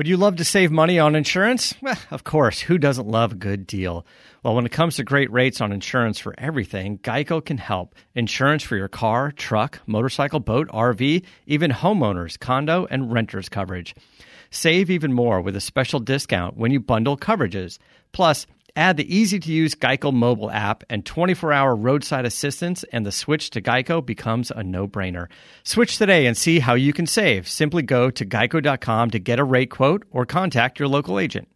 Would you love to save money on insurance? Well, of course. Who doesn't love a good deal? Well, when it comes to great rates on insurance for everything, Geico can help. Insurance for your car, truck, motorcycle, boat, RV, even homeowners, condo, and renters coverage. Save even more with a special discount when you bundle coverages. Plus, add the easy to use Geico mobile app and 24 hour roadside assistance, and the switch to Geico becomes a no brainer. Switch today and see how you can save. Simply go to geico.com to get a rate quote or contact your local agent.